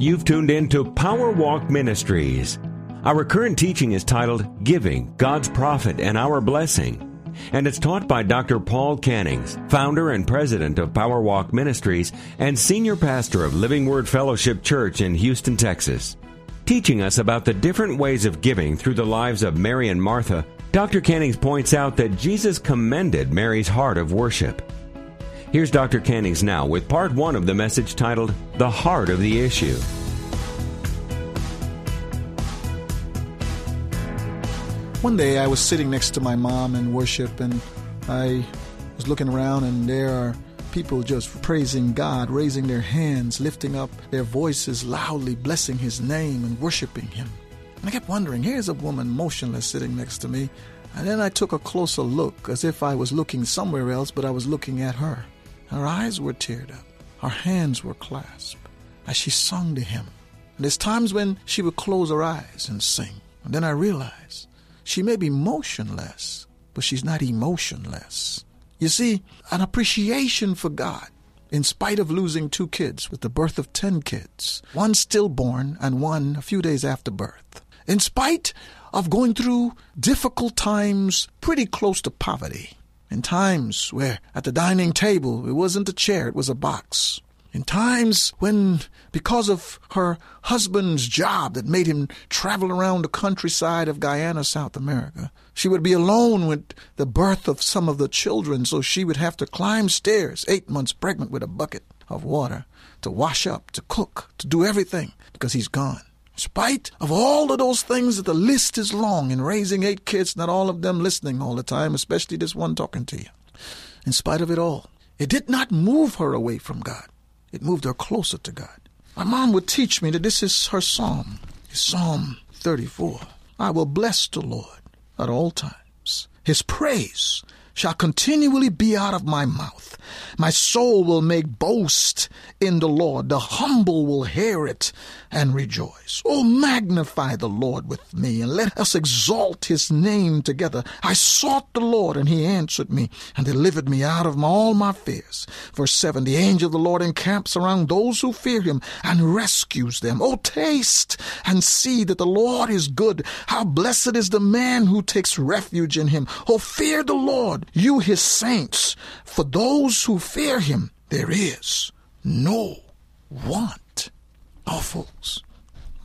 You've tuned in to Power Walk Ministries. Our current teaching is titled Giving, God's Profit, and Our Blessing. And it's taught by Dr. Paul Cannings, founder and president of Power Walk Ministries and senior pastor of Living Word Fellowship Church in Houston, Texas. Teaching us about the different ways of giving through the lives of Mary and Martha, Dr. Cannings points out that Jesus commended Mary's heart of worship. Here's Dr. Cannings now with part one of the message titled The Heart of the Issue. One day I was sitting next to my mom in worship and I was looking around and there are people just praising God, raising their hands, lifting up their voices loudly, blessing His name and worshiping Him. And I kept wondering, here's a woman motionless sitting next to me. And then I took a closer look, as if I was looking somewhere else, but I was looking at her. Her eyes were teared up. Her hands were clasped as she sung to him. And there's times when she would close her eyes and sing. And then I realized she may be motionless, but she's not emotionless. You see, an appreciation for God, in spite of losing two kids with the birth of ten kids, one stillborn and one a few days after birth, in spite of going through difficult times pretty close to poverty, in times where at the dining table it wasn't a chair, it was a box. In times when, because of her husband's job that made him travel around the countryside of Guyana, South America, she would be alone with the birth of some of the children, so she would have to climb stairs, eight months pregnant with a bucket of water, to wash up, to cook, to do everything, because he's gone. In spite of all of those things, that the list is long in raising eight kids, not all of them listening all the time, especially this one talking to you. In spite of it all, it did not move her away from God. It moved her closer to God. My mom would teach me that this is her psalm, Psalm 34. I will bless the Lord at all times. His praise shall continually be out of my mouth. My soul will make boast in the Lord. The humble will hear it and rejoice. Oh, magnify the Lord with me and let us exalt his name together. I sought the Lord and he answered me and delivered me out of my, all my fears. Verse 7 The angel of the Lord encamps around those who fear him and rescues them. Oh, taste and see that the Lord is good. How blessed is the man who takes refuge in him. Oh, fear the Lord, you his saints. For those who fear him, there is no want. Oh, folks.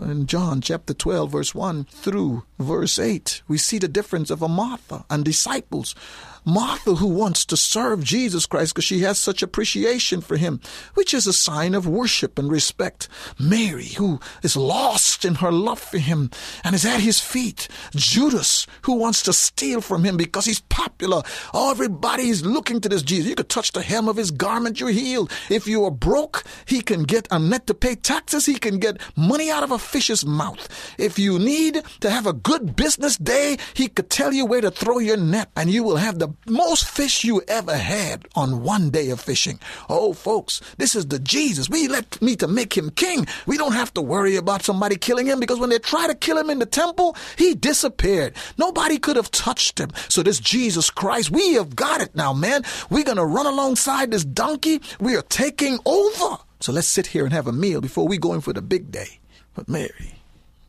In John chapter 12, verse 1 through verse 8, we see the difference of a Martha and disciples. Martha, who wants to serve Jesus Christ because she has such appreciation for him, which is a sign of worship and respect. Mary, who is lost in her love for him and is at his feet. Judas, who wants to steal from him because he's popular. Oh, everybody is looking to this Jesus. You could touch the hem of his garment, you're healed. If you are broke, he can get a net to pay taxes. He can get money out of a fish's mouth. If you need to have a good business day, he could tell you where to throw your net and you will have the most fish you ever had on one day of fishing. Oh, folks, this is the Jesus. We let me to make him king. We don't have to worry about somebody killing him because when they try to kill him in the temple, he disappeared. Nobody could have touched him. So this Jesus Christ, we have got it now, man. We're going to run alongside this donkey. We are taking over. So let's sit here and have a meal before we go in for the big day. But Mary,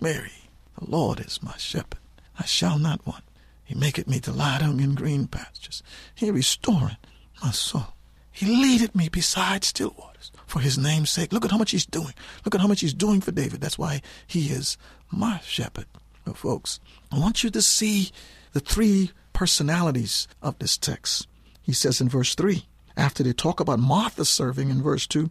Mary, the Lord is my shepherd. I shall not want. He maketh me to lie down in green pastures. He restoreth my soul. He leadeth me beside still waters. For his name's sake, look at how much he's doing. Look at how much he's doing for David. That's why he is my shepherd. Well, folks, I want you to see the three personalities of this text. He says in verse 3, after they talk about Martha serving in verse 2,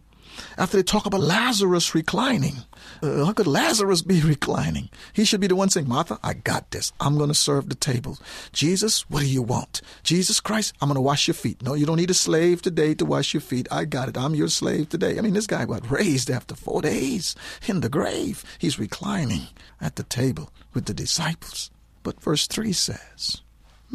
after they talk about Lazarus reclining. Uh, how could Lazarus be reclining? He should be the one saying, Martha, I got this. I'm going to serve the table. Jesus, what do you want? Jesus Christ, I'm going to wash your feet. No, you don't need a slave today to wash your feet. I got it. I'm your slave today. I mean, this guy got raised after four days in the grave. He's reclining at the table with the disciples. But verse 3 says,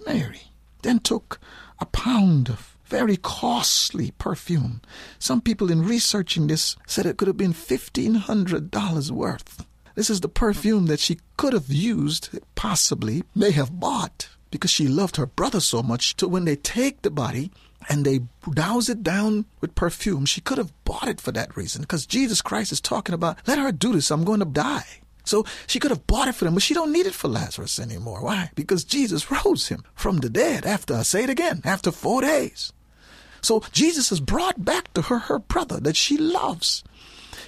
Mary then took a pound of very costly perfume. Some people in researching this said it could have been $1,500 worth. This is the perfume that she could have used, possibly, may have bought, because she loved her brother so much. So when they take the body, and they douse it down with perfume. She could have bought it for that reason because Jesus Christ is talking about, let her do this. I'm going to die. So she could have bought it for them, but she don't need it for Lazarus anymore. Why? Because Jesus rose him from the dead after, I say it again, after four days. So Jesus has brought back to her her brother that she loves.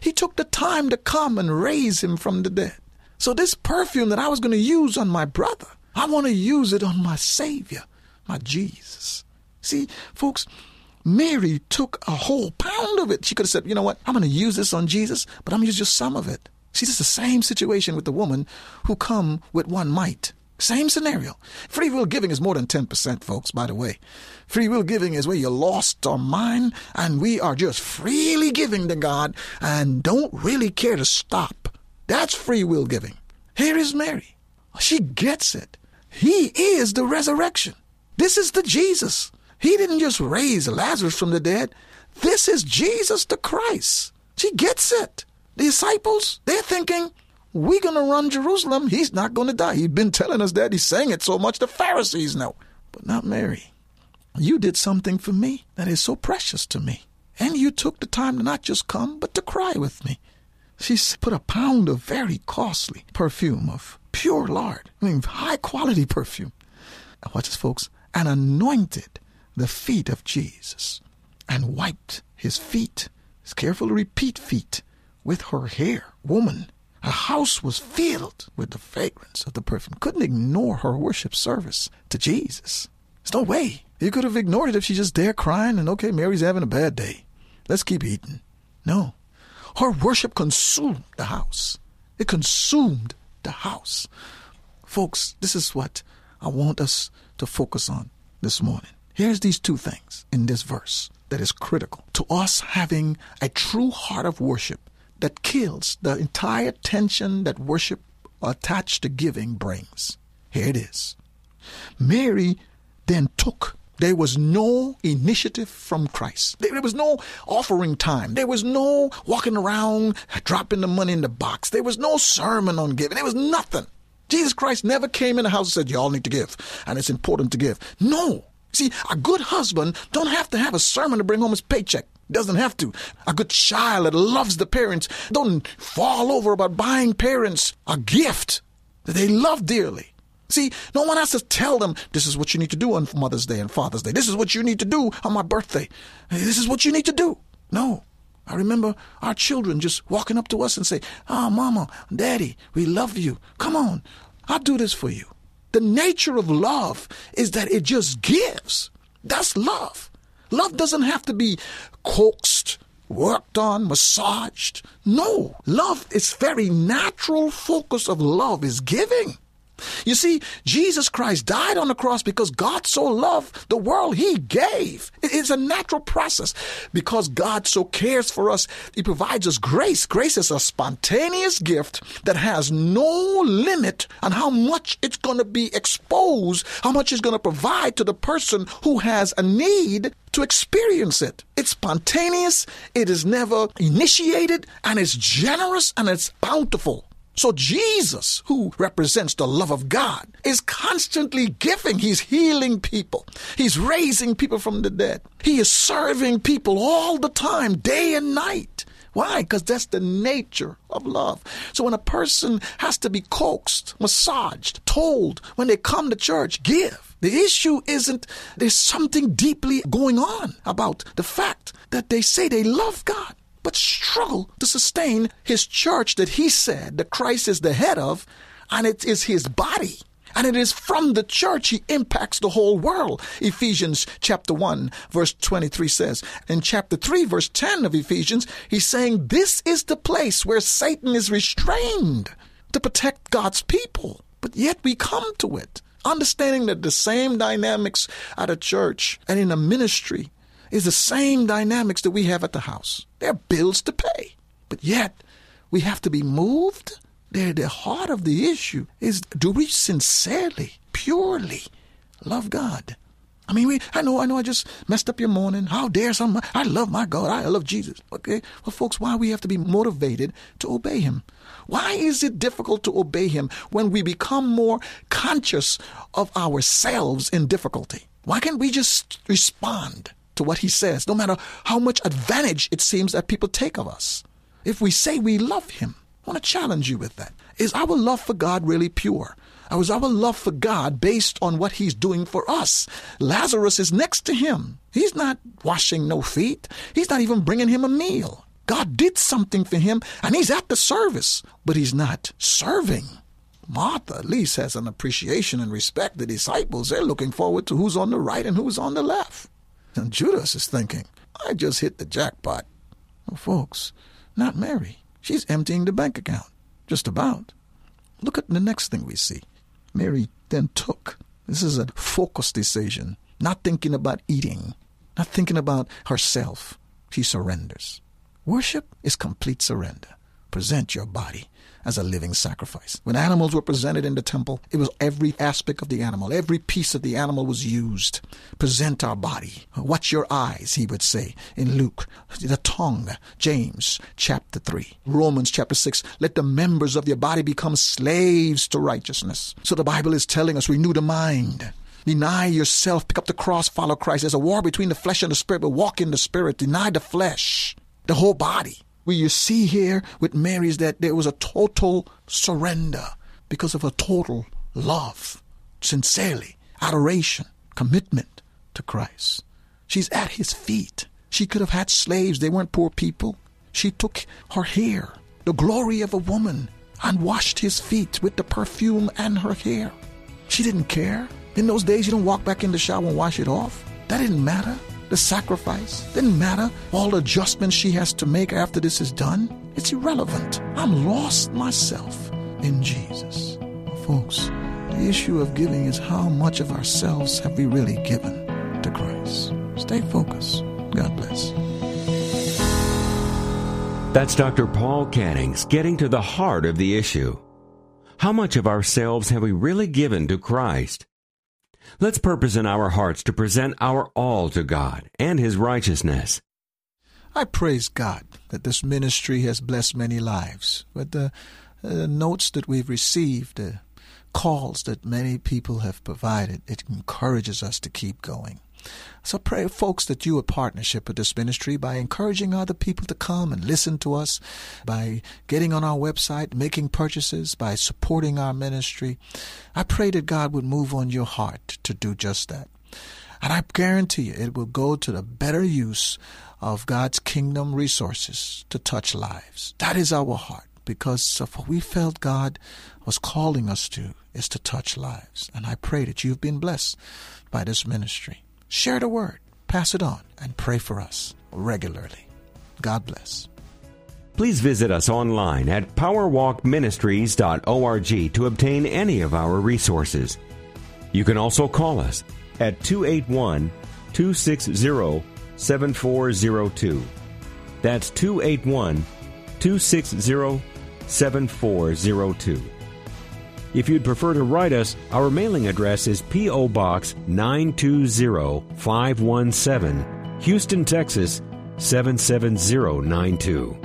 He took the time to come and raise him from the dead. So this perfume that I was going to use on my brother, I want to use it on my Savior, my Jesus. See, folks, Mary took a whole pound of it. She could have said, you know what, I'm going to use this on Jesus, but I'm going to use just some of it. See, this is the same situation with the woman who come with one mite. Same scenario. Free will giving is more than 10%, folks, by the way. Free will giving is where you lost our mind and we are just freely giving to God and don't really care to stop. That's free will giving. Here is Mary. She gets it. He is the resurrection. This is the Jesus. He didn't just raise Lazarus from the dead. This is Jesus the Christ. She gets it. The disciples, they're thinking, we're going to run Jerusalem. He's not going to die. He's been telling us that. He's saying it so much the Pharisees know. But not Mary. You did something for me that is so precious to me. And you took the time to not just come, but to cry with me. She put a pound of very costly perfume of pure nard. I mean, high quality perfume. Watch this, folks. And anointed the feet of Jesus and wiped his feet. It's careful to repeat feet with her hair. Woman, her house was filled with the fragrance of the perfume. Couldn't ignore her worship service to Jesus. There's no way. You could have ignored it if she just there crying and okay, Mary's having a bad day. Let's keep eating. No. Her worship consumed the house. It consumed the house. Folks, this is what I want us to focus on this morning. Here's these two things in this verse that is critical to us having a true heart of worship that kills the entire tension that worship attached to giving brings. Here it is. Mary then took there was no initiative from Christ. There was no offering time. There was no walking around dropping the money in the box. There was no sermon on giving. There was nothing. Jesus Christ never came in the house and said, Y'all need to give, and it's important to give. No. See, a good husband don't have to have a sermon to bring home his paycheck. Doesn't have to. A good child that loves the parents don't fall over about buying parents a gift that they love dearly. See, no one has to tell them this is what you need to do on Mother's Day and Father's Day. This is what you need to do on my birthday. This is what you need to do. No. I remember our children just walking up to us and say, Oh, Mama, Daddy, we love you. Come on, I'll do this for you. The nature of love is that it just gives. That's love. Love doesn't have to be coaxed, worked on, massaged. No, love is very natural focus of love is giving. You see, Jesus Christ died on the cross because God so loved the world, He gave. It's a natural process because God so cares for us. He provides us grace. Grace is a spontaneous gift that has no limit on how much it's going to be exposed, how much it's going to provide to the person who has a need to experience it. It's spontaneous, it is never initiated, and it's generous and it's bountiful. So Jesus, who represents the love of God, is constantly giving. He's healing people. He's raising people from the dead. He is serving people all the time, day and night. Why? Because that's the nature of love. So when a person has to be coaxed, massaged, told when they come to church, give. The issue isn't there's something deeply going on about the fact that they say they love God but struggle to sustain his church that he said that Christ is the head of, and it is his body. And it is from the church he impacts the whole world. Ephesians chapter 1 verse 23 says. In chapter 3 verse 10 of Ephesians, he's saying this is the place where Satan is restrained to protect God's people. But yet we come to it, understanding that the same dynamics at a church and in a ministry is the same dynamics that we have at the house. There are bills to pay. But yet, we have to be moved. There, the heart of the issue is do we sincerely, purely love God? I mean, we, I know, I know, I just messed up your morning. How dare some? I love my God. I love Jesus. Okay. Well, folks, why we have to be motivated to obey Him? Why is it difficult to obey Him when we become more conscious of ourselves in difficulty? Why can't we just respond? To what he says, no matter how much advantage it seems that people take of us. If we say we love him, I want to challenge you with that. Is our love for God really pure? Is our love for God based on what he's doing for us? Lazarus is next to him. He's not washing no feet. He's not even bringing him a meal. God did something for him and he's at the service, but he's not serving. Martha at least has an appreciation and respect. The disciples, they're looking forward to who's on the right and who's on the left. And Judas is thinking, I just hit the jackpot. Well, folks, not Mary. She's emptying the bank account. Just about. Look at the next thing we see. Mary then took. This is a focused decision, not thinking about eating, not thinking about herself. She surrenders. Worship is complete surrender. Present your body as a living sacrifice. When animals were presented in the temple, it was every aspect of the animal, every piece of the animal was used. Present our body. Watch your eyes, he would say in Luke. The tongue, James chapter 3. Romans chapter 6. Let the members of your body become slaves to righteousness. So the Bible is telling us renew the mind. Deny yourself, pick up the cross, follow Christ. There's a war between the flesh and the spirit, but walk in the spirit. Deny the flesh, the whole body. What you see here with Mary is that there was a total surrender because of a total love, sincerely, adoration, commitment to Christ. She's at his feet. She could have had slaves, they weren't poor people. She took her hair, the glory of a woman, and washed his feet with the perfume and her hair. She didn't care. In those days, you don't walk back in the shower and wash it off. That didn't matter the sacrifice. Didn't matter all adjustments she has to make after this is done. It's irrelevant. I'm lost myself in Jesus. Folks, the issue of giving is how much of ourselves have we really given to Christ. Stay focused. God bless. That's Dr. Paul Cannings getting to the heart of the issue. How much of ourselves have we really given to Christ? Let's purpose in our hearts to present our all to God and His righteousness. I praise God that this ministry has blessed many lives. With the uh, notes that we've received, the calls that many people have provided, it encourages us to keep going. So pray, folks, that you would partnership with this ministry by encouraging other people to come and listen to us, by getting on our website, making purchases, by supporting our ministry. I pray that God would move on your heart to do just that. And I guarantee you it will go to the better use of God's kingdom resources to touch lives. That is our heart because of what we felt God was calling us to is to touch lives. And I pray that you've been blessed by this ministry. Share the word, pass it on, and pray for us regularly. God bless. Please visit us online at powerwalkministries.org to obtain any of our resources. You can also call us at 281 260 7402. That's 281 260 7402. If you'd prefer to write us, our mailing address is P.O. Box 920517, Houston, Texas 77092.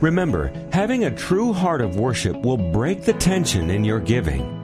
Remember, having a true heart of worship will break the tension in your giving.